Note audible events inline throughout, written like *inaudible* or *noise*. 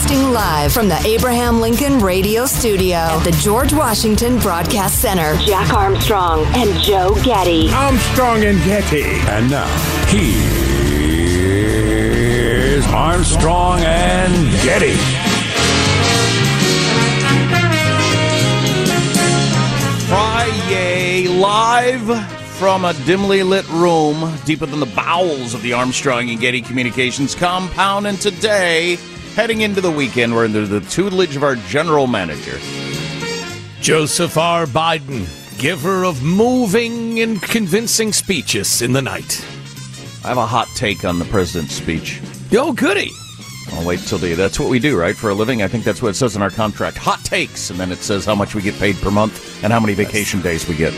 Broadcasting live from the Abraham Lincoln Radio Studio at the George Washington Broadcast Center. Jack Armstrong and Joe Getty. Armstrong and Getty. And now, here's Armstrong and Getty. Friday, live from a dimly lit room deeper than the bowels of the Armstrong and Getty Communications compound. And today, heading into the weekend, we're under the tutelage of our general manager. Joseph R. Biden, giver of moving and convincing speeches in the night. I have a hot take on the president's speech. Yo, goody. I'll wait till the. That's what we do, right? For a living. I think that's what it says in our contract. Hot takes, and then it says how much we get paid per month and how many vacation days we get.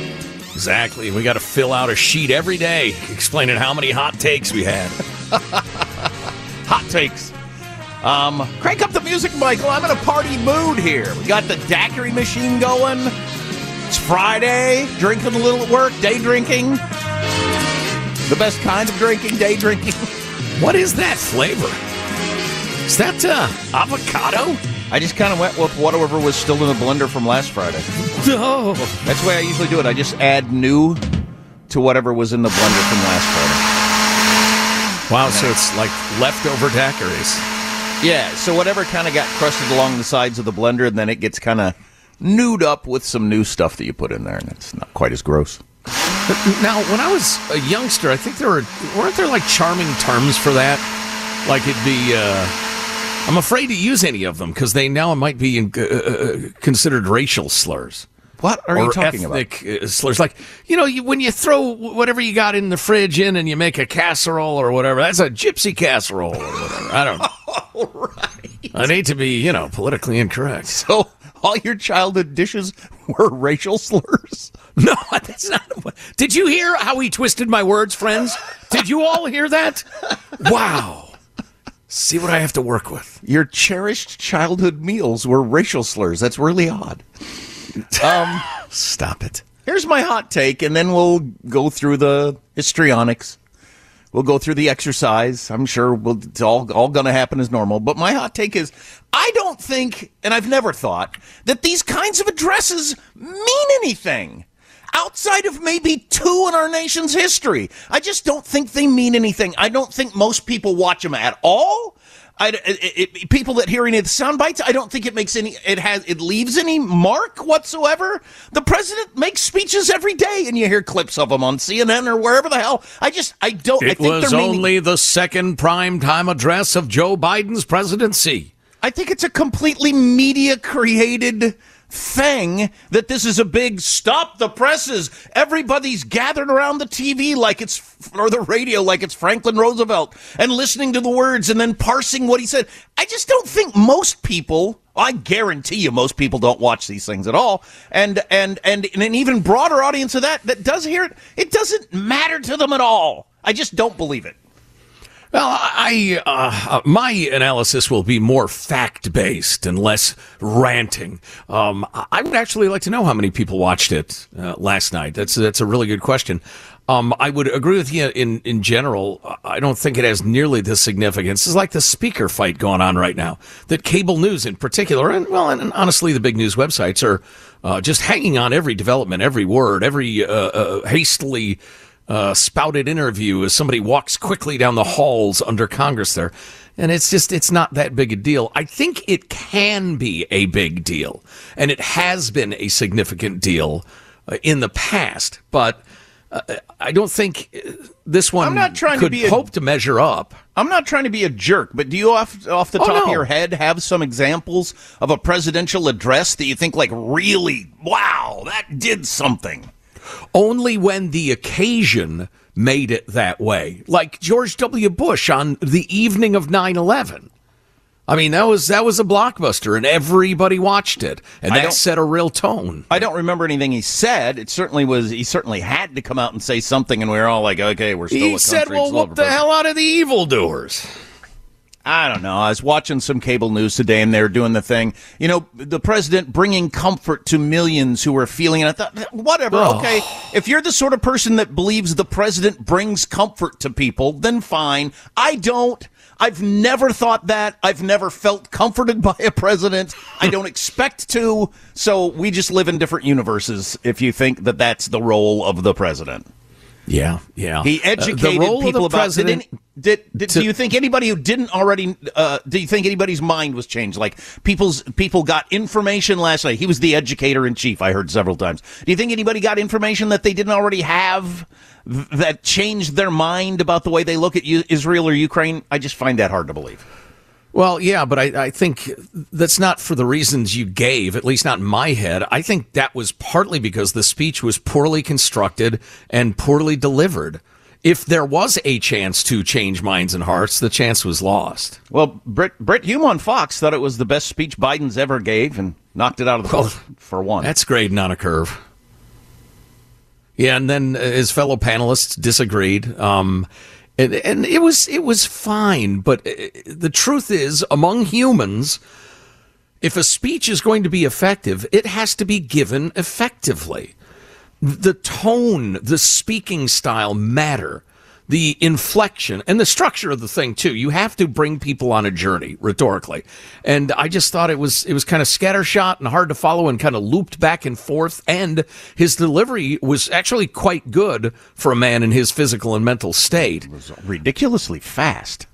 Exactly. We got to fill out a sheet every day explaining how many hot takes we had. *laughs* hot takes. Um, crank up the music, Michael. I'm in a party mood here. We got the daiquiri machine going. It's Friday. Drinking a little at work. Day drinking. The best kind of drinking. Day drinking. *laughs* What is that flavor? Is that uh, avocado? I just kind of went with whatever was still in the blender from last Friday. *laughs* Oh. That's the way I usually do it. I just add new to whatever was in the blender from last Friday. Wow, so it's like leftover daiquiris. Yeah, so whatever kind of got crusted along the sides of the blender, and then it gets kind of newed up with some new stuff that you put in there, and it's not quite as gross. Now, when I was a youngster, I think there were weren't there like charming terms for that? Like it'd be. Uh, I'm afraid to use any of them because they now might be in, uh, uh, considered racial slurs. What are you talking ethnic about? Uh, slurs? Like you know, you, when you throw whatever you got in the fridge in and you make a casserole or whatever, that's a gypsy casserole or whatever. I don't. *laughs* All right. I need to be, you know, politically incorrect. So all your childhood dishes were racial slurs. *laughs* No, that's not. Did you hear how he twisted my words, friends? Did you all hear that? Wow. See what I have to work with. Your cherished childhood meals were racial slurs. That's really odd. Um, stop it. Here's my hot take, and then we'll go through the histrionics. We'll go through the exercise. I'm sure we'll, it's all, all going to happen as normal. But my hot take is I don't think, and I've never thought, that these kinds of addresses mean anything outside of maybe two in our nation's history. I just don't think they mean anything. I don't think most people watch them at all. I, it, it, people that hear any of the sound bites, I don't think it makes any. It has. It leaves any mark whatsoever. The president makes speeches every day, and you hear clips of them on CNN or wherever the hell. I just, I don't. It I think was only the second prime time address of Joe Biden's presidency. I think it's a completely media created thing that this is a big stop the presses. Everybody's gathered around the TV like it's or the radio like it's Franklin Roosevelt and listening to the words and then parsing what he said. I just don't think most people I guarantee you most people don't watch these things at all. And and and, and an even broader audience of that that does hear it, it doesn't matter to them at all. I just don't believe it. Well, I uh, my analysis will be more fact based and less ranting. Um, I would actually like to know how many people watched it uh, last night. That's that's a really good question. Um, I would agree with you in in general. I don't think it has nearly the significance. It's like the speaker fight going on right now. That cable news, in particular, and well, and, and honestly, the big news websites are uh, just hanging on every development, every word, every uh, uh, hastily uh, spouted interview as somebody walks quickly down the halls under Congress there. And it's just, it's not that big a deal. I think it can be a big deal. And it has been a significant deal uh, in the past. But uh, I don't think this one I'm not trying could to be a, hope to measure up. I'm not trying to be a jerk, but do you off off the Oh, top of your head have some examples of a presidential address that you think like really wow, that did something? Only when the occasion made it that way. Like George W. Bush on the evening of 9/11. I mean, that was that was a blockbuster and everybody watched it. And that set a real tone. I don't remember anything he said. It certainly was. He certainly had to come out and say something, and we were all like, "Okay, we're still." He said, "Well, whoop the hell out of the evildoers." I don't know. I was watching some cable news today, and they were doing the thing. You know, the president bringing comfort to millions who were feeling. And I thought, whatever. Oh. Okay, if you're the sort of person that believes the president brings comfort to people, then fine. I don't. I've never thought that. I've never felt comforted *laughs* by a president. I don't expect to. So we just live in different universes. If you think that that's the role of the president. Yeah, yeah. He Uh, educated of people about. Did, did, did to- do you think anybody who didn't already? Uh, do you think anybody's mind was changed? Like people's people got information last night. He was the educator in chief. I heard several times. Do you think anybody got information that they didn't already have that changed their mind about the way they look at U- Israel or Ukraine? I just find that hard to believe. Well, yeah, but I, I think that's not for the reasons you gave, at least not in my head. I think that was partly because the speech was poorly constructed and poorly delivered. If there was a chance to change minds and hearts, the chance was lost. Well, Brit, Brit Hume on Fox thought it was the best speech Biden's ever gave and knocked it out of the Well, park for one. That's grading on a curve. Yeah, and then uh, his fellow panelists disagreed. Um, and, and it was it was fine, but uh, the truth is, among humans, if a speech is going to be effective, it has to be given effectively. The tone, the speaking style matter. The inflection and the structure of the thing too. You have to bring people on a journey rhetorically. And I just thought it was it was kind of scattershot and hard to follow and kind of looped back and forth. And his delivery was actually quite good for a man in his physical and mental state. ridiculously fast.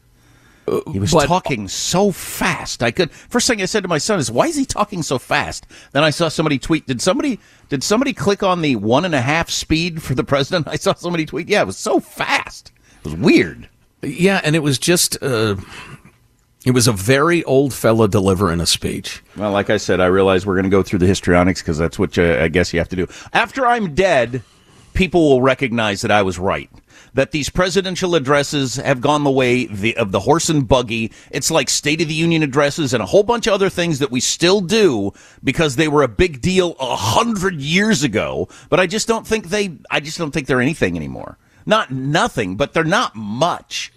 He was but- talking so fast. I could first thing I said to my son is, "Why is he talking so fast?" Then I saw somebody tweet. Did somebody did somebody click on the one and a half speed for the president? *laughs* I saw somebody tweet. Yeah, it was so fast. It was weird. Yeah, and it was just uh, it was a very old fella delivering a speech. Well, like I said, I realize we're going to go through the histrionics because that's what uh, I guess you have to do. After I'm dead, people will recognize that I was right. That these presidential addresses have gone the way the, of the horse and buggy. It's like State of the Union addresses and a whole bunch of other things that we still do because they were a big deal a hundred years ago. But I just don't think they. I just don't think they're anything anymore. Not nothing, but they're not much.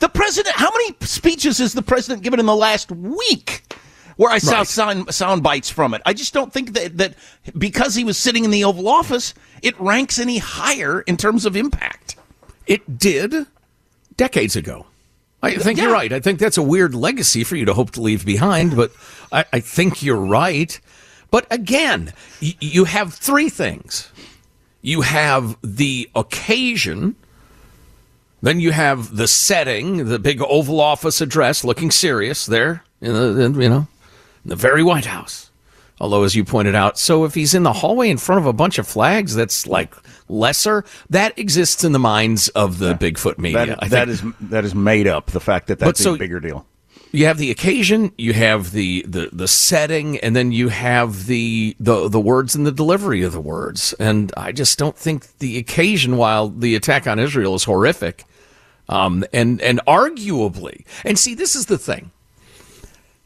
The president. How many speeches has the president given in the last week? where I saw Right. sound, sound bites from it. I just don't think that, that because he was sitting in the Oval Office, it ranks any higher in terms of impact. It did decades ago. I think you're right. I think that's a weird legacy for you to hope to leave behind, but I, I think you're right. But again, y- you have three things. You have the occasion, Then you have the setting, the big Oval Office address, looking serious there, in the, in, you know, in the very White House. Although, as you pointed out, so if he's in the hallway in front of a bunch of flags, that's like lesser. That exists in the minds of the Bigfoot media. That, that is that is made up. The fact that that's so, a bigger deal. You have the occasion, you have the, the, the setting, and then you have the, the the words and the delivery of the words. And I just don't think the occasion, while the attack on Israel is horrific, um, and and arguably, and see, this is the thing.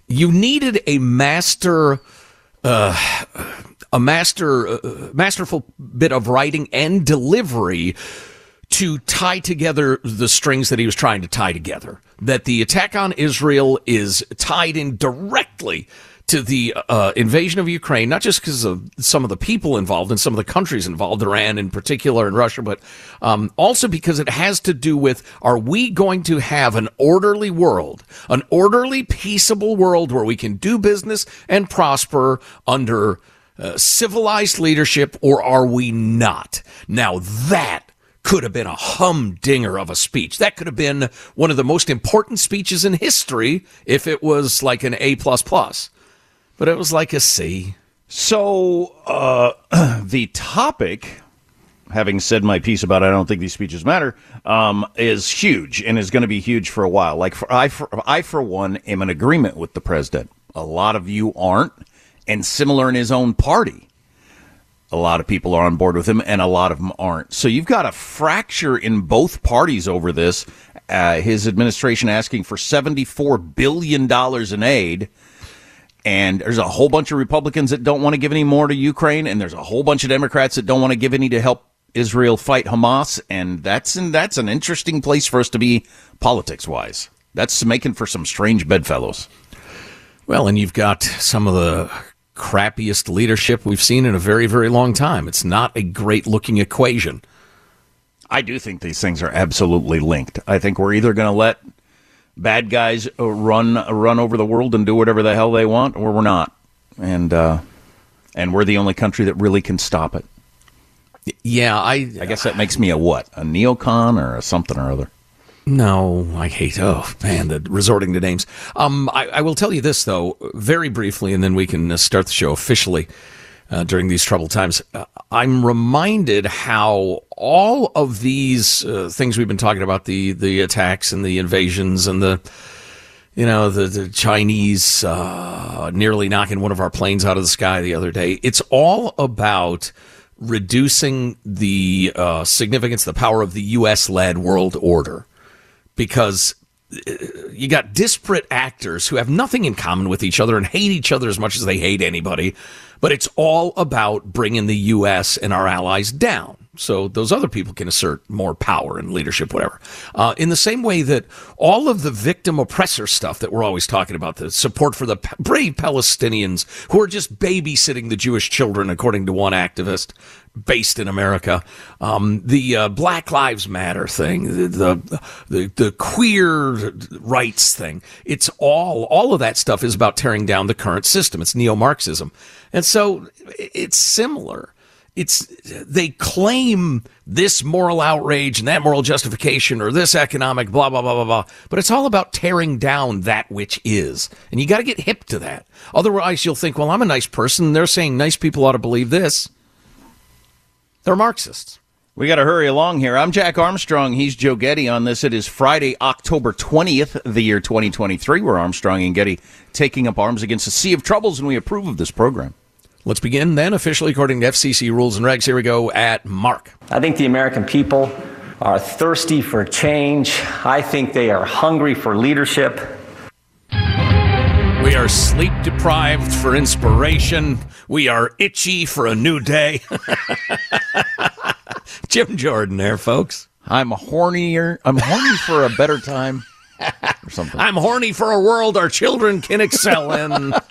You needed a master, uh, a master, uh, masterful bit of writing and delivery to tie together the strings that he was trying to tie together. That the attack on Israel is tied in directly to the uh, invasion of Ukraine, not just because of some of the people involved and some of the countries involved, Iran in particular and Russia, but um, also because it has to do with are we going to have an orderly world, an orderly, peaceable world where we can do business and prosper under uh, civilized leadership, or are we not? Now that could have been a humdinger of a speech. That could have been one of the most important speeches in history if it was like an A plus plus. But it was like a C. So uh, *clears throat* the topic, having said my piece about I don't think these speeches matter, um, is huge and is going to be huge for a while. Like for, I, for, I for one, am in agreement with the president. A lot of you aren't, and similar in his own party a lot of people are on board with him, and a lot of them aren't. So you've got a fracture in both parties over this. Uh, his administration asking for $74 billion in aid. And there's a whole bunch of Republicans that don't want to give any more to Ukraine, and there's a whole bunch of Democrats that don't want to give any to help Israel fight Hamas, and that's an, that's an interesting place for us to be politics wise. That's making for some strange bedfellows. Well, and you've got some of the crappiest leadership we've seen in a very, very long time. It's not a great looking equation. I do think these things are absolutely linked. I think we're either going to let bad guys uh, run run over the world and do whatever the hell they want, or we're not, and uh, and we're the only country that really can stop it. Yeah, I I guess that makes me a what? A neocon or a something or other. No, I hate. Oh man, the resorting to names. Um, I, I will tell you this though, very briefly, and then we can uh, start the show officially. Uh, during these troubled times, uh, I'm reminded how all of these uh, things we've been talking about the the attacks and the invasions and the you know the, the Chinese uh, nearly knocking one of our planes out of the sky the other day. It's all about reducing the uh, significance, the power of the U.S. led world order because uh, you got disparate actors who have nothing in common with each other and hate each other as much as they hate anybody. But it's all about bringing the U.S. and our allies down so those other people can assert more power and leadership, whatever. Uh, in the same way that all of the victim oppressor stuff that we're always talking about, the support for the brave Palestinians who are just babysitting the Jewish children, according to one activist based in America, um, the uh, Black Lives Matter thing, the, the, the the queer rights thing. It's all all of that stuff is about tearing down the current system. It's neo Marxism, and so it's similar it's they claim this moral outrage and that moral justification or this economic blah blah blah blah blah but it's all about tearing down that which is and you got to get hip to that otherwise you'll think well i'm a nice person they're saying nice people ought to believe this they're marxists we got to hurry along here. I'm Jack Armstrong. He's Joe Getty on this. It is Friday, October 20th, the year 2023. We're Armstrong and Getty taking up arms against a sea of troubles, and we approve of this program. Let's begin then, officially according to FCC rules and regs. Here we go at Mark. I think the American people are thirsty for change. I think they are hungry for leadership. We are sleep deprived for inspiration. We are itchy for a new day. *laughs* Jim Jordan there, folks. I'm hornier. I'm horny for a better time or something. *laughs* I'm horny for a world our children can excel in. *laughs*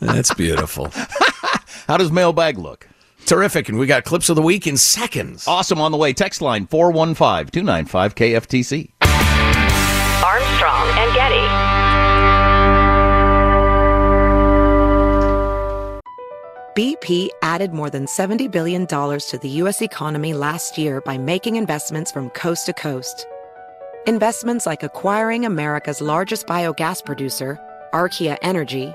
That's beautiful. *laughs* How does mailbag look? Terrific. And we got clips of the week in seconds. Awesome on the way. Text line 415 295 KFTC. Armstrong and Getty. BP added more than $70 billion to the U.S. economy last year by making investments from coast to coast. Investments like acquiring America's largest biogas producer, Archaea Energy,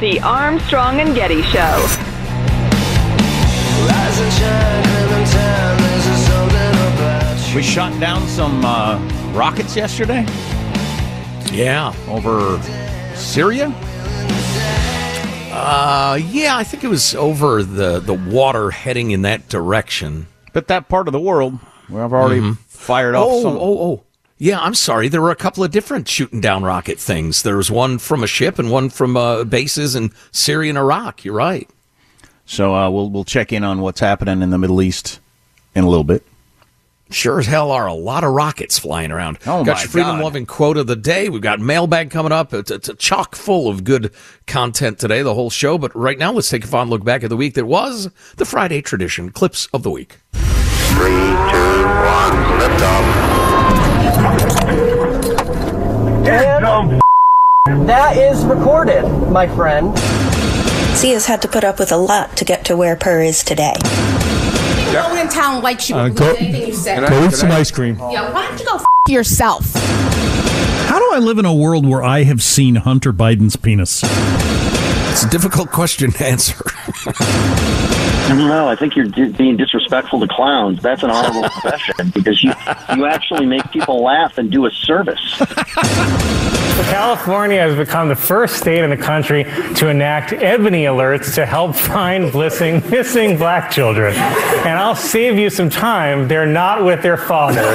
The Armstrong and Getty Show. We shot down some uh, rockets yesterday Yeah. over Syria. Uh, yeah, I think it was over the, the water heading in that direction. But that part of the world, where I've already fired off Oh, some. oh, oh. Yeah, I'm sorry. There were a couple of different shooting down rocket things. There was one from a ship and one from uh, bases in Syria and Iraq. You're right. So uh, we'll we'll check in on what's happening in the Middle East in a little bit. Sure as hell are a lot of rockets flying around. Oh, got my your freedom God. loving quote of the day. We've got mailbag coming up. It's, it's a chock full of good content today, the whole show. But right now, let's take a fond look back at the week that was the Friday tradition. Clips of the week. Three, two, one, lift off. That is recorded, my friend. C has had to put up with a lot to get to where Purr is today. No one in town likes you. Uh, Believe go- anything you say. Go eat some ice cream. Yeah, why don't you go f- yourself? How do I live in a world where I have seen Hunter Biden's penis? It's a difficult question to answer. *laughs* I don't know. I think you're di- being disrespectful to clowns. That's an honorable *laughs* profession because you you actually make people laugh and do a service. California has become the first state in the country to enact ebony alerts to help find missing, missing black children. And I'll save you some time. They're not with their fathers.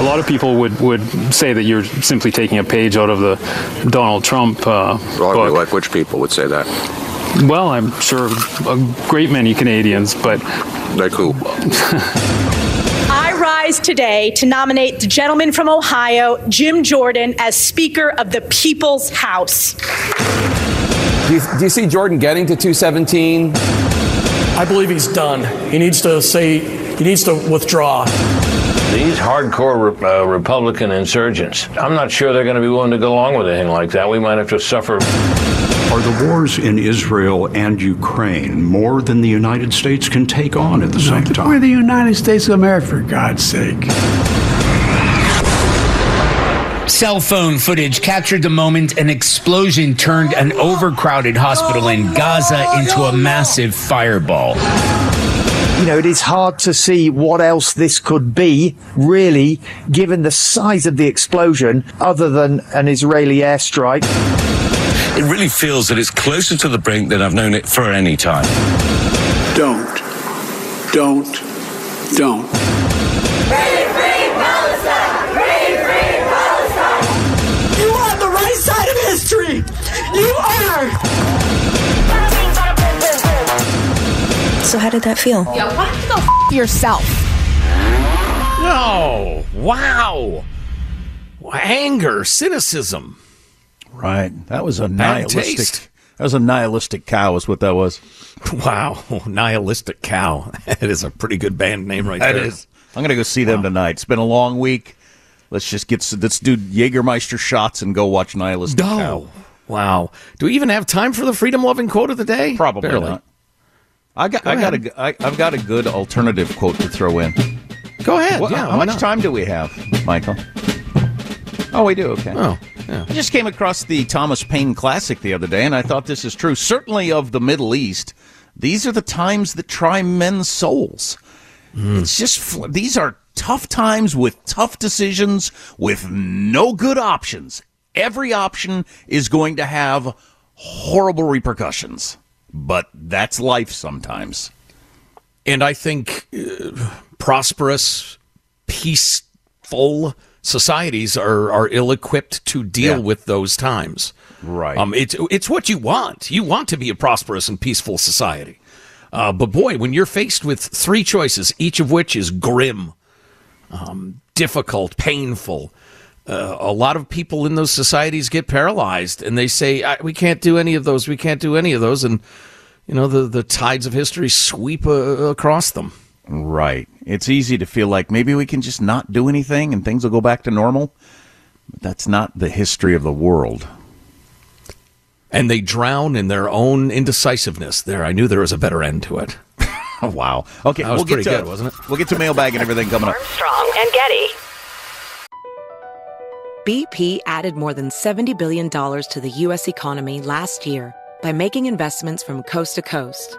A lot of people would, would say that you're simply taking a page out of the Donald Trump uh, book. Like which people would say that? Well, I'm sure a great many Canadians, but like who? *laughs* I rise today to nominate the gentleman from Ohio, Jim Jordan, as Speaker of the People's House. Do you, do you see Jordan getting to 217? I believe he's done. He needs to say, he needs to withdraw. These hardcore re- uh, Republican insurgents, I'm not sure they're going to be willing to go along with anything like that. We might have to suffer. Are the wars in Israel and Ukraine more than the United States can take on at the same time? We're the United States of America, for God's sake. Cell phone footage captured the moment an explosion turned an overcrowded hospital in Gaza into a massive fireball. You know, it is hard to see what else this could be, really, given the size of the explosion, other than an Israeli airstrike. It really feels that it's closer to the brink than I've known it for any time. Don't. Don't. Don't. Free, free Palestine! Free, free Palestine! You are on the right side of history. You are. So, how did that feel? Yeah, why don't you go f- yourself? No. Wow. Anger, cynicism. Right. That was a nihilistic. taste. That was a nihilistic cow, is what that was. *laughs* Wow. Nihilistic Cow. *laughs* That is a pretty good band name right That there. is. I'm gonna go see them tonight. It's been a long week. Let's just get s- let's do Jägermeister shots and go watch Nihilistic No. Cow. Wow. Do we even have time for the freedom loving quote of the day? Probably Barely. not. I got Go I got ahead. a I, I've got a good alternative quote to throw in. Go ahead. What- yeah. how much not? time do we have, Michael? Oh, we do. Okay. Oh, yeah. I just came across the Thomas Paine Classic the other day, and I thought this is true. Certainly of the Middle East, these are the times that try men's souls. Hmm. It's just these are tough times with tough decisions, with no good options. Every option is going to have horrible repercussions, but that's life sometimes. And I think uh, prosperous, peaceful societies are, are ill equipped to deal Yeah. with those times. Right. Um, it's it's what you want. You want to be a prosperous and peaceful society. Uh, but boy, when you're faced with three choices, each of which is grim, um, difficult, painful, uh, a lot of people in those societies get paralyzed, and they say, I, "We can't do any of those. We can't do any of those." And you know, the the tides of history sweep uh, across them. Right. It's easy to feel like maybe we can just not do anything and things will go back to normal. But that's not the history of the world. and they drown in their own indecisiveness. There, I knew there was a better end to it. Oh, *laughs* wow. Okay, That was we'll get pretty to good, wasn't it? We'll get to mailbag and everything coming up. Armstrong and Getty. BP added more than $70 billion to the U.S. economy last year by making investments from coast to coast.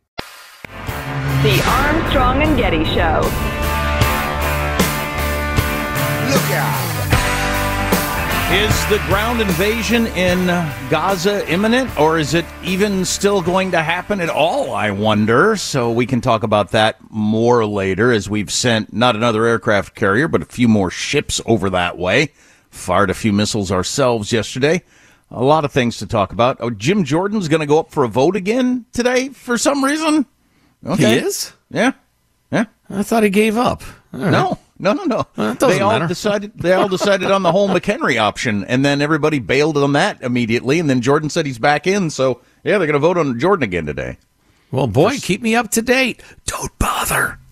The Armstrong and Getty Show. Look out! Is the ground invasion in Gaza imminent, or is it even still going to happen at all? I wonder. So we can talk about that more later as we've sent not another aircraft carrier, but a few more ships over that way. Fired a few missiles ourselves yesterday. A lot of things to talk about. Oh, Jim Jordan's going to go up for a vote again today for some reason. He is? Yeah. Yeah. I thought he gave up. All right. No, no, no, no. Well, they all matter. decided. They all *laughs* decided on the whole McHenry option, and then everybody bailed on that immediately. And then Jordan said he's back in. So yeah, they're going to vote on Jordan again today. Well, boy, keep me up to date. Don't bother. *laughs*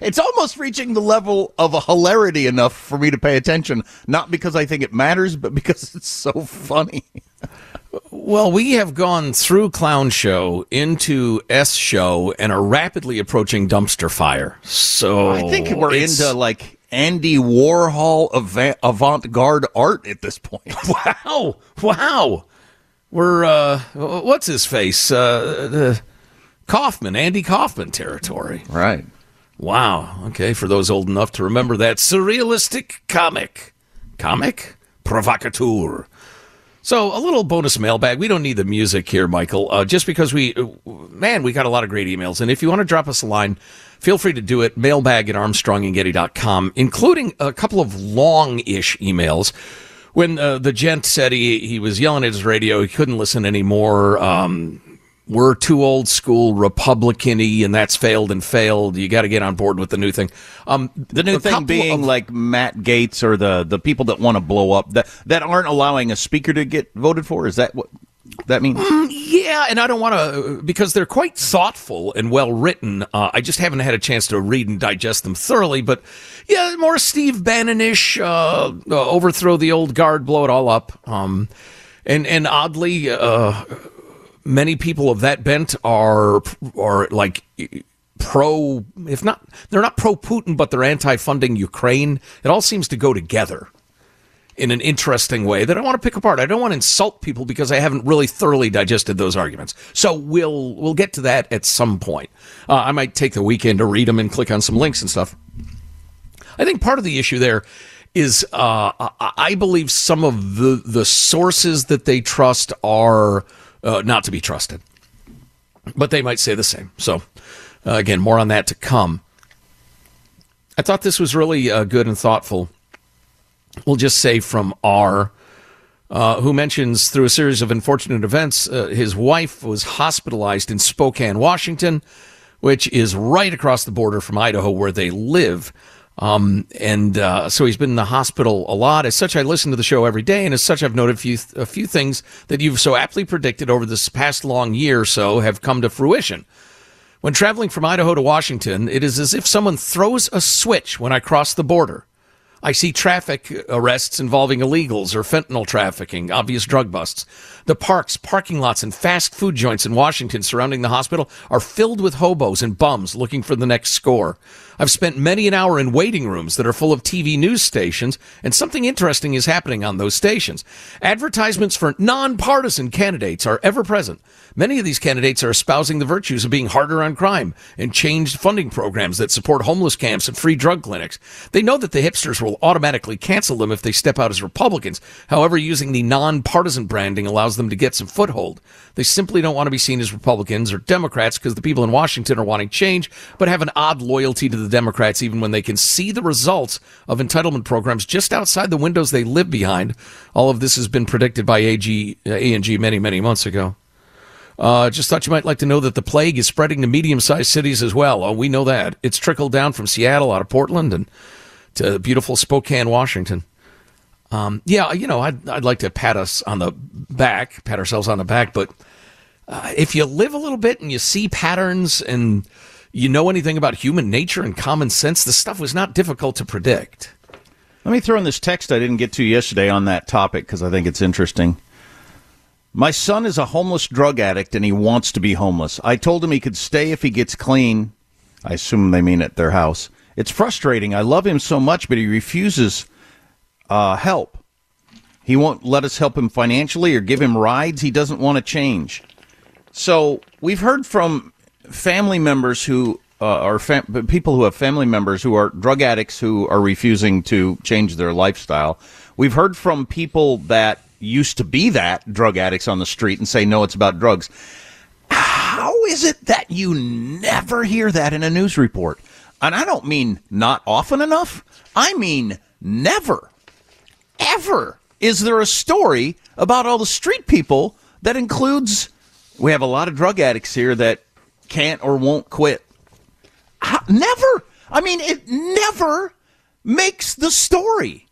It's almost reaching the level of a hilarity enough for me to pay attention, not because I think it matters, but because it's so funny. *laughs* Well, we have gone through clown show into S show and are rapidly approaching dumpster fire. So I think we're into like Andy Warhol avant- avant-garde art at this point. *laughs* wow, wow. We're uh, what's his face? Uh, Kaufman, Andy Kaufman territory. Right. Wow. Okay, for those old enough to remember that surrealistic comic, comic provocateur. So a little bonus mailbag. We don't need the music here, Michael. Uh, just because we, uh, man, we got a lot of great emails. And if you want to drop us a line, feel free to do it. Mailbag at armstrongandgetty.com, including a couple of long-ish emails. When uh, the gent said he, he was yelling at his radio, he couldn't listen anymore. Um, we're too old school Republican-y, and that's failed and failed. You got to get on board with the new thing. Um, The new thing being of- like Matt Gaetz or the the people that want to blow up that that aren't allowing a speaker to get voted for. Is that what? That means Mm, yeah, and I don't want to because they're quite thoughtful and well written. Uh, I just haven't had a chance to read and digest them thoroughly. But yeah, more Steve Bannon-ish. Uh, uh, overthrow the old guard, blow it all up. Um, and and oddly, uh, many people of that bent are are like pro, if not they're not pro Putin, but they're anti-funding Ukraine. It all seems to go together in an interesting way that I want to pick apart. I don't want to insult people because I haven't really thoroughly digested those arguments. So we'll we'll get to that at some point. Uh, I might take the weekend to read them and click on some links and stuff. I think part of the issue there is uh, I- believe some of the the sources that they trust are uh, not to be trusted, but they might say the same. So uh, again, more on that to come. I thought this was really uh, good and thoughtful we'll just say from R, uh, who mentions through a series of unfortunate events, uh, his wife was hospitalized in Spokane, Washington, which is right across the border from Idaho where they live. Um, and uh, so he's been in the hospital a lot. As such, I listen to the show every day, and as such, I've noted a few, a few things that you've so aptly predicted over this past long year or so have come to fruition. When traveling from Idaho to Washington, it is as if someone throws a switch when I cross the border. I see traffic arrests involving illegals or fentanyl trafficking, obvious drug busts. The parks, parking lots, and fast food joints in Washington surrounding the hospital are filled with hobos and bums looking for the next score. I've spent many an hour in waiting rooms that are full of TV news stations, and something interesting is happening on those stations. Advertisements for nonpartisan candidates are ever present. Many of these candidates are espousing the virtues of being harder on crime and changed funding programs that support homeless camps and free drug clinics. They know that the hipsters will automatically cancel them if they step out as Republicans. However, using the nonpartisan branding allows them to get some foothold. They simply don't want to be seen as Republicans or Democrats because the people in Washington are wanting change, but have an odd loyalty to the Democrats even when they can see the results of entitlement programs just outside the windows they live behind. All of this has been predicted by AG, uh, A&G many, many months ago. Uh, just thought you might like to know that the plague is spreading to medium-sized cities as well. Oh, we know that. It's trickled down from Seattle out of Portland and to beautiful Spokane, Washington. Um, yeah, you know, I'd, I'd like to pat us on the back, pat ourselves on the back, but uh, if you live a little bit and you see patterns and you know anything about human nature and common sense, the stuff was not difficult to predict. Let me throw in this text I didn't get to yesterday on that topic because I think it's interesting. My son is a homeless drug addict and he wants to be homeless. I told him he could stay if he gets clean. I assume they mean at their house. It's frustrating. I love him so much, but he refuses uh, help. He won't let us help him financially or give him rides. He doesn't want to change. So we've heard from family members who uh, are fam- people who have family members who are drug addicts who are refusing to change their lifestyle. We've heard from people that used to be that drug addicts on the street and say no, it's about drugs. How is it that you never hear that in a news report? And I don't mean not often enough. I mean never, ever is there a story about all the street people that includes we have a lot of drug addicts here that can't or won't quit. How, never. I mean, it never makes the story.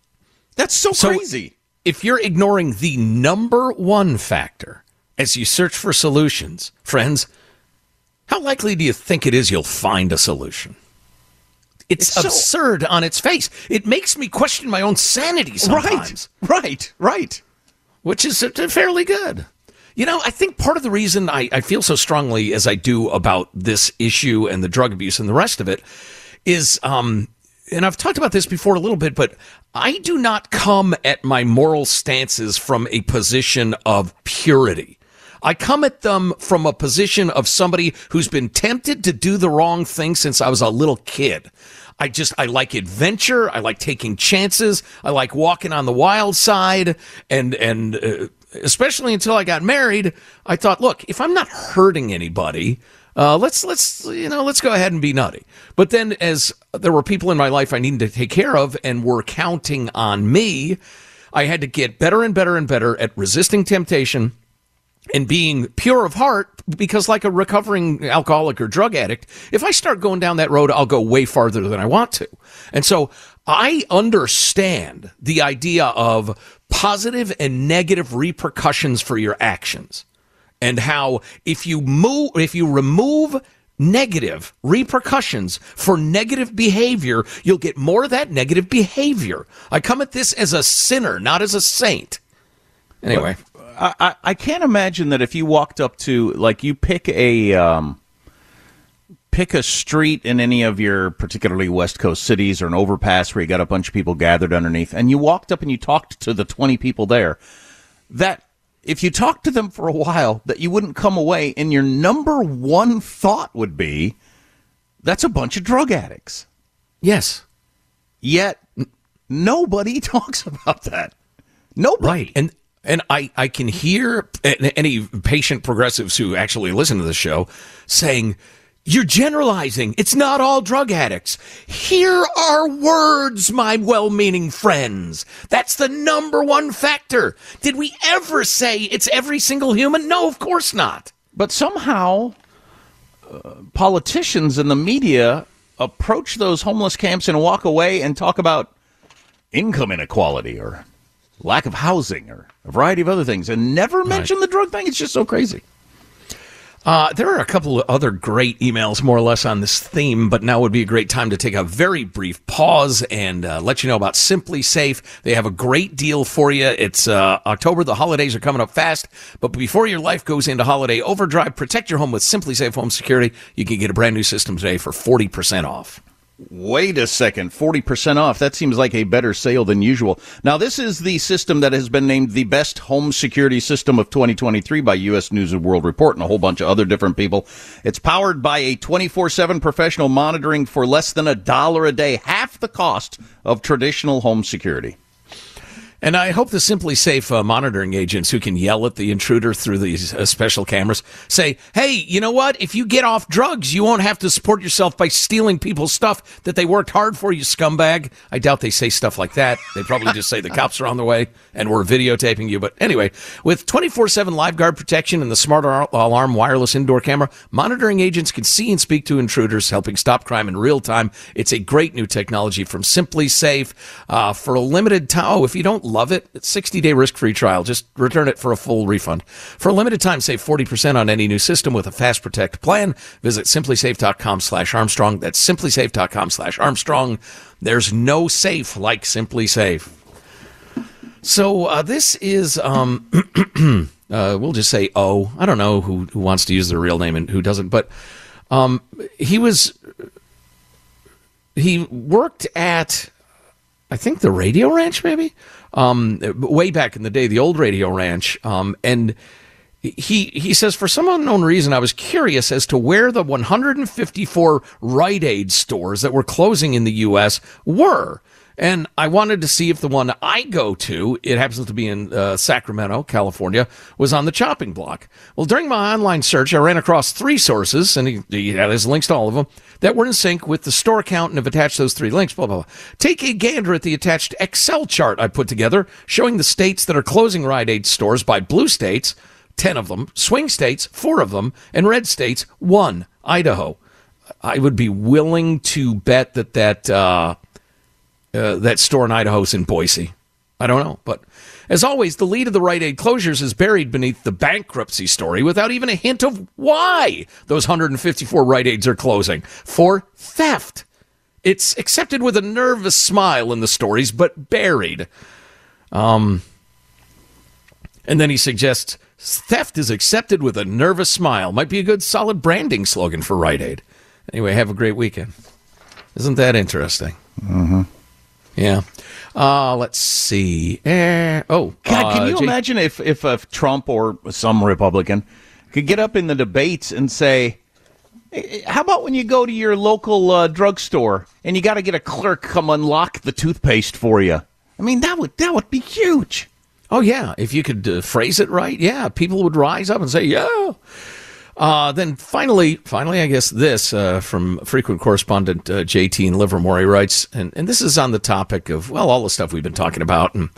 That's so, So- crazy. If you're ignoring the number one factor as you search for solutions, friends, how likely do you think it is you'll find a solution? It's, It's so- absurd on its face. It makes me question my own sanity sometimes. Right, right, right. Which is fairly good. You know, I think part of the reason I, I feel so strongly as I do about this issue and the drug abuse and the rest of it is, um, and I've talked about this before a little bit, but I do not come at my moral stances from a position of purity. I come at them from a position of somebody who's been tempted to do the wrong thing since I was a little kid. I just, I like adventure. I like taking chances. I like walking on the wild side. And, and, uh, especially until I got married, I thought, look, if I'm not hurting anybody, uh, let's, let's, you know, let's go ahead and be nutty. But then as there were people in my life I needed to take care of and were counting on me, I had to get better and better and better at resisting temptation and being pure of heart because like a recovering alcoholic or drug addict if i start going down that road i'll go way farther than i want to and so i understand the idea of positive and negative repercussions for your actions. And how if you move if you remove negative repercussions for negative behavior you'll get more of that negative behavior. I come at this as a sinner not as a saint. Anyway. I, I, I can't imagine that if you walked up to like you pick a um, pick a street in any of your particularly west coast cities or an overpass where you got a bunch of people gathered underneath and you walked up and you talked to the 20 people there that if you talked to them for a while that you wouldn't come away and your number one thought would be that's a bunch of drug addicts. Yes. Yet nobody *laughs* talks about that. Nobody. Right. And and I, I can hear any patient progressives who actually listen to the show saying, You're generalizing. It's not all drug addicts. Here are words, my well meaning friends. That's the number one factor. Did we ever say it's every single human? No, of course not. But somehow, uh, politicians and the media approach those homeless camps and walk away and talk about income inequality or lack of housing or a variety of other things and never mention the drug thing. It's just so crazy. Uh, there are a couple of other great emails, more or less, on this theme, but now would be a great time to take a very brief pause and uh, let you know about SimpliSafe. They have a great deal for you. It's uh, October. The holidays are coming up fast, but before your life goes into holiday overdrive, protect your home with SimpliSafe Home Security. You can get a brand new system today for 40% off. Wait a second, 40% off. That seems like a better sale than usual. Now, this is the system that has been named the best home security system of 2023 by U.S. News and World Report and a whole bunch of other different people. It's powered by a 24 7 professional monitoring for less than a dollar a day, half the cost of traditional home security. And I hope the SimpliSafe uh, monitoring agents who can yell at the intruder through these uh, special cameras say, hey, you know what? If you get off drugs, you won't have to support yourself by stealing people's stuff that they worked hard for, you scumbag. I doubt they say stuff like that. They probably just say the *laughs* cops are on the way and we're videotaping you. But anyway, with 24 7 live guard protection and the smart alarm wireless indoor camera, monitoring agents can see and speak to intruders, helping stop crime in real time. It's a great new technology from SimpliSafe uh, for a limited time. Oh, if you don't love it, it's 60 day risk free trial. Just return it for a full refund. For a limited time, save 40% on any new system with a fast protect plan. Visit simplisafe.com slash Armstrong. That's simplisafe.com slash Armstrong. There's no safe like SimpliSafe. So uh, this is, um, *clears throat* uh, we'll just say O. I don't know who, who wants to use their real name and who doesn't, but um, he was, he worked at, I think the Radio Ranch, maybe um, way back in the day, the old Radio Ranch, um, and he he says for some unknown reason I was curious as to where the 154 Rite Aid stores that were closing in the U.S. were. And I wanted to see if the one I go to, it happens to be in uh, Sacramento, California, was on the chopping block. Well, during my online search, I ran across three sources, and he, he had his links to all of them, that were in sync with the store count and have attached those three links, blah, blah, blah. Take a gander at the attached Excel chart I put together showing the states that are closing Rite Aid stores by blue states, 10 of them, swing states, four of them, and red states, one, Idaho. I would be willing to bet that that. Uh, uh, that store in Idaho's in Boise. I don't know. But as always, the lead of the Rite Aid closures is buried beneath the bankruptcy story without even a hint of why those 154 Rite Aids are closing for theft. It's accepted with a nervous smile in the stories, but buried. Um, and then he suggests theft is accepted with a nervous smile. Might be a good solid branding slogan for Rite Aid. Anyway, have a great weekend. Isn't that interesting? Mm-hmm. Yeah. Uh, let's see. Eh, oh, God, can uh, you Jay- imagine if, if if Trump or some Republican could get up in the debates and say, "Eh, "How about when you go to your local uh, drugstore and you got to get a clerk come unlock the toothpaste for you?" I mean, that would that would be huge. Oh yeah, if you could uh, phrase it right, yeah, people would rise up and say, "Yeah." Uh, then finally, finally, I guess this uh, from frequent correspondent uh, JT in Livermore he writes, and, and this is on the topic of well, all the stuff we've been talking about and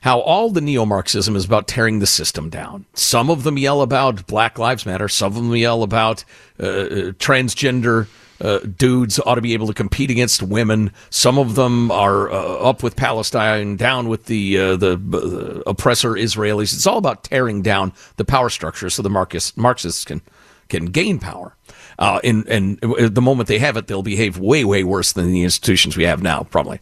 how all the neo-Marxism is about tearing the system down. Some of them yell about Black Lives Matter. Some of them yell about uh, uh, transgender uh, dudes ought to be able to compete against women. Some of them are uh, up with Palestine, down with the uh, the uh, oppressor Israelis. It's all about tearing down the power structure so the Marxist, Marxists can can gain power. Uh, and, and the moment they have it, they'll behave way, way worse than the institutions we have now, probably.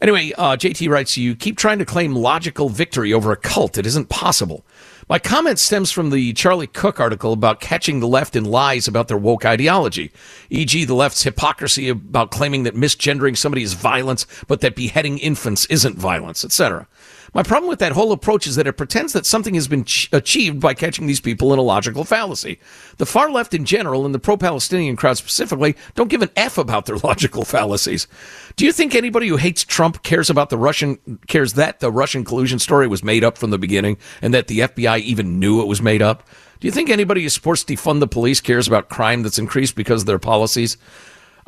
Anyway, uh, JT writes, You keep trying to claim logical victory over a cult. It isn't possible. My comment stems from the Charlie Cooke article about catching the left in lies about their woke ideology, e.g., the left's hypocrisy about claiming that misgendering somebody is violence, but that beheading infants isn't violence, etc. My problem with that whole approach is that it pretends that something has been ch- achieved by catching these people in a logical fallacy. The far left in general and the pro Palestinian crowd specifically don't give an F about their *laughs* logical fallacies. Do you think anybody who hates Trump cares about the Russian, cares that the Russian collusion story was made up from the beginning and that the FBI even knew it was made up? Do you think anybody who supports defund the police cares about crime that's increased because of their policies?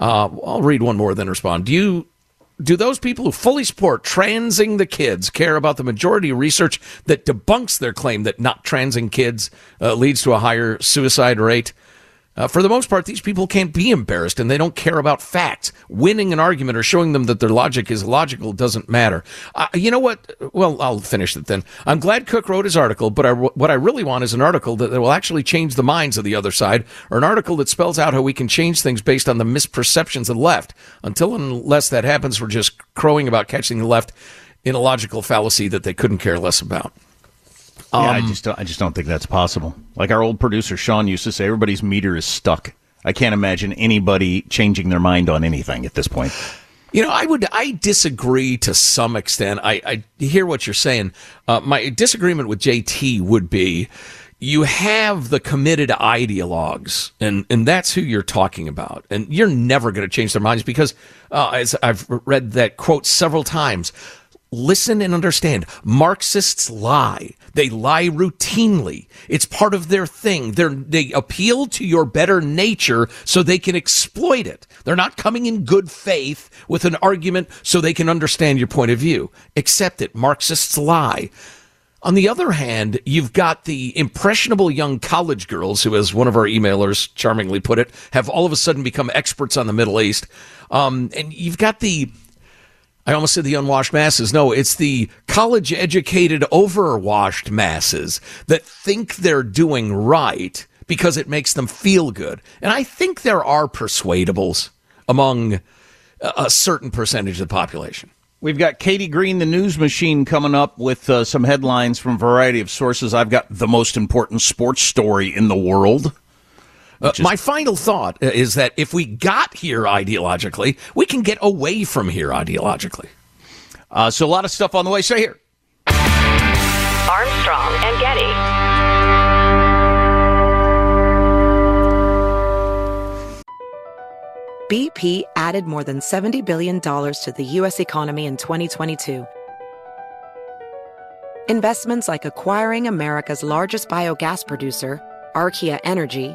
Uh, I'll read one more, then respond. Do you do those people who fully support transing the kids care about the majority of research that debunks their claim that not transing kids uh, leads to a higher suicide rate? Uh, for the most part, these people can't be embarrassed and they don't care about facts. Winning an argument or showing them that their logic is logical doesn't matter. Uh, you know what? Well, I'll finish it then. I'm glad Cooke wrote his article, but I, what I really want is an article that, that will actually change the minds of the other side or an article that spells out how we can change things based on the misperceptions of the left. Until unless that happens, we're just crowing about catching the left in a logical fallacy that they couldn't care less about. Yeah, I Um, just don't, I just don't think that's possible. Like our old producer Sean used to say, everybody's meter is stuck. I can't imagine anybody changing their mind on anything at this point. You know, I would I disagree to some extent. I, I hear what you're saying. Uh, my disagreement with JT would be you have the committed ideologues, and, and that's who you're talking about. And you're never going to change their minds because, uh, as I've read that quote several times, listen and understand Marxists lie. They lie routinely. It's part of their thing. They're, they appeal to your better nature so they can exploit it. They're not coming in good faith with an argument so they can understand your point of view. Accept it. Marxists lie. On the other hand, you've got the impressionable young college girls who, as one of our emailers charmingly put it, have all of a sudden become experts on the Middle East. Um, and you've got the I almost said the unwashed masses. No, it's the college educated, overwashed masses that think they're doing right because it makes them feel good. And I think there are persuadables among a certain percentage of the population. We've got Katie Green, the news machine, coming up with uh, some headlines from a variety of sources. I've got the most important sports story in the world. Uh, my final thought uh, is that if we got here ideologically, we can get away from here ideologically. Uh, so a lot of stuff on the way. Stay here. Armstrong and Getty. BP added more than $70 billion to the U.S. economy in 2022. Investments like acquiring America's largest biogas producer, Archaea Energy,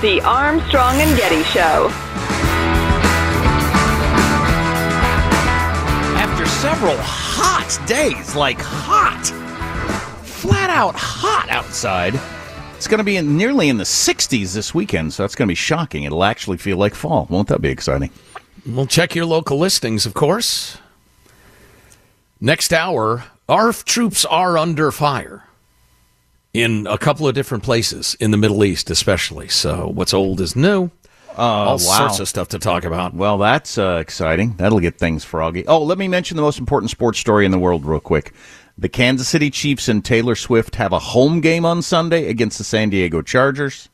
The Armstrong and Getty Show. After several hot days, like hot, flat out hot outside, It's going to be in, nearly in the 60s this weekend, so that's going to be shocking. It'll actually feel like fall. Won't that be exciting? We'll check your local listings, of course. Next hour, our troops are under fire in a couple of different places in the Middle East, especially. So, what's old is new. Uh, All wow. sorts of stuff to talk about. Well, that's uh, exciting. That'll get things froggy. Oh, let me mention the most important sports story in the world real quick. The Kansas City Chiefs and Taylor Swift have a home game on Sunday against the San Diego Chargers.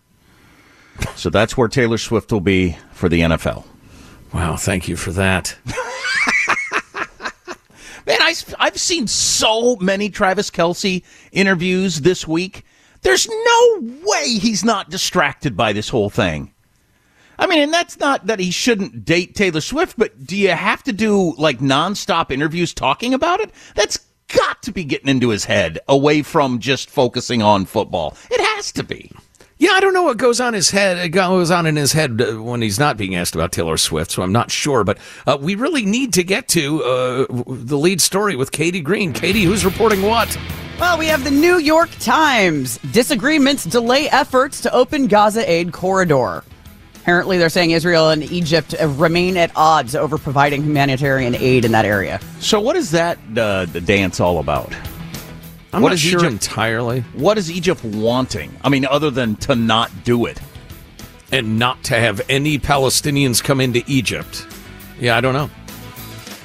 So that's where Taylor Swift will be for the NFL. Wow, thank you for that. *laughs* Man, I, I've seen so many Travis Kelce interviews this week. There's no way he's not distracted by this whole thing. I mean, and that's not that he shouldn't date Taylor Swift, but do you have to do like nonstop interviews talking about it? That's got to be getting into his head away from just focusing on football. It has to be. Yeah, I don't know what goes on his head. It goes on in his head uh, when he's not being asked about Taylor Swift, so I'm not sure. But uh, we really need to get to uh, the lead story with Katie Green. Katie, who's reporting what? Well, we have the New York Times. Disagreements delay efforts to open Gaza aid corridor. Apparently, they're saying Israel and Egypt uh, remain at odds over providing humanitarian aid in that area. So, what is that uh, the dance all about? I'm What not is sure Egypt- entirely. What is Egypt wanting? I mean, other than to not do it. And not to have any Palestinians come into Egypt. Yeah, I don't know.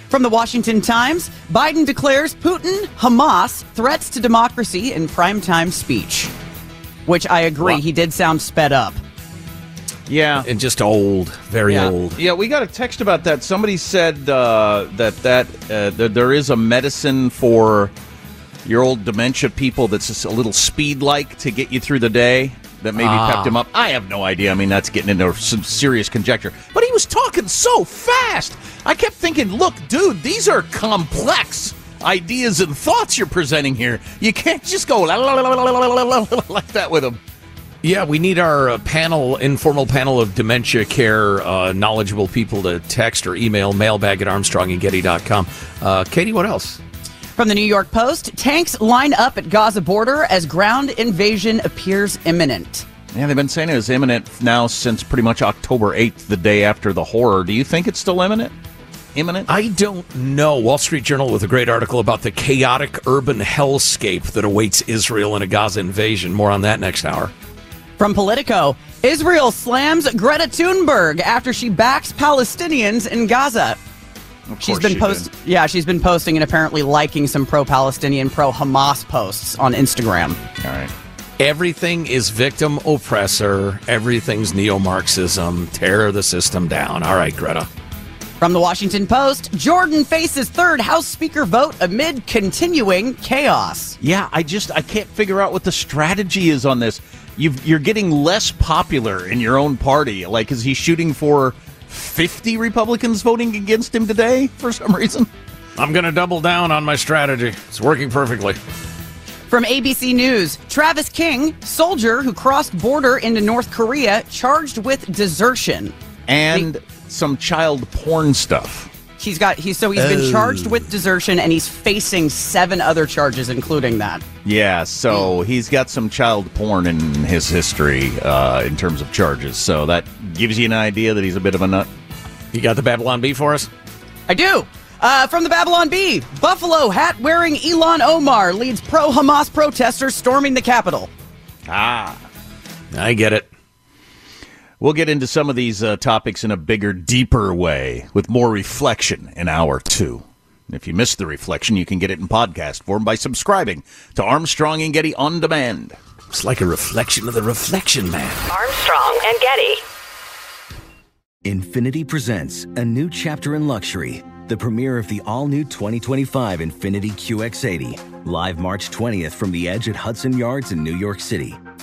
From the Washington Times, Biden declares Putin, Hamas threats to democracy in primetime speech. Which I agree, he did sound sped up. Yeah. And just old, very yeah. old. Yeah, we got a text about that. Somebody said uh, that that, uh, that there is a medicine for your old dementia people that's just a little speed like to get you through the day that maybe ah. pepped him up. I have no idea. I mean, that's getting into some serious conjecture. But he was talking so fast. I kept thinking, look, dude, these are complex ideas and thoughts you're presenting here. You can't just go like that with him." Yeah, we need our uh, panel, informal panel of dementia care uh, knowledgeable people to text or email mailbag at armstrongandgetty.com. Uh, Katie, what else? From the New York Post, tanks line up at Gaza border as ground invasion appears imminent. Yeah, they've been saying it was imminent now since pretty much October 8th, the day after the horror. Do you think it's still imminent? Imminent? I don't know. Wall Street Journal with a great article about the chaotic urban hellscape that awaits Israel in a Gaza invasion. More on that next hour. From Politico, Israel slams Greta Thunberg after she backs Palestinians in Gaza. She's course been she post yeah, she's been posting and apparently liking some pro-Palestinian, pro-Hamas posts on Instagram. All right. Everything is victim oppressor. Everything's neo Marxism. Tear the system down. All right, Greta. From the Washington Post, Jordan faces third House Speaker vote amid continuing chaos. Yeah, I just I can't figure out what the strategy is on this. You've, you're getting less popular in your own party. Like, is he shooting for 50 Republicans voting against him today for some reason? I'm going to double down on my strategy. It's working perfectly. From ABC News, Travis King, soldier who crossed border into North Korea, charged with desertion. And some child porn stuff. He's got he's so he's been Oh. charged with desertion and he's facing seven other charges, including that. Yeah, so he's got some child porn in his history uh, in terms of charges. So that gives you an idea that he's a bit of a nut. You got the Babylon Bee for us? I do. Uh, from the Babylon Bee, Buffalo hat wearing Ilhan Omar leads pro Hamas protesters storming the Capitol. Ah. I get it. We'll get into some of these uh, topics in a bigger, deeper way with more reflection in hour two. If you missed the reflection, you can get it in podcast form by subscribing to Armstrong and Getty on demand. It's like a reflection of the reflection man. Armstrong and Getty. Infiniti presents a new chapter in luxury, the premiere of the all new 2025 Infiniti QX80, live March 20th from the edge at Hudson Yards in New York City,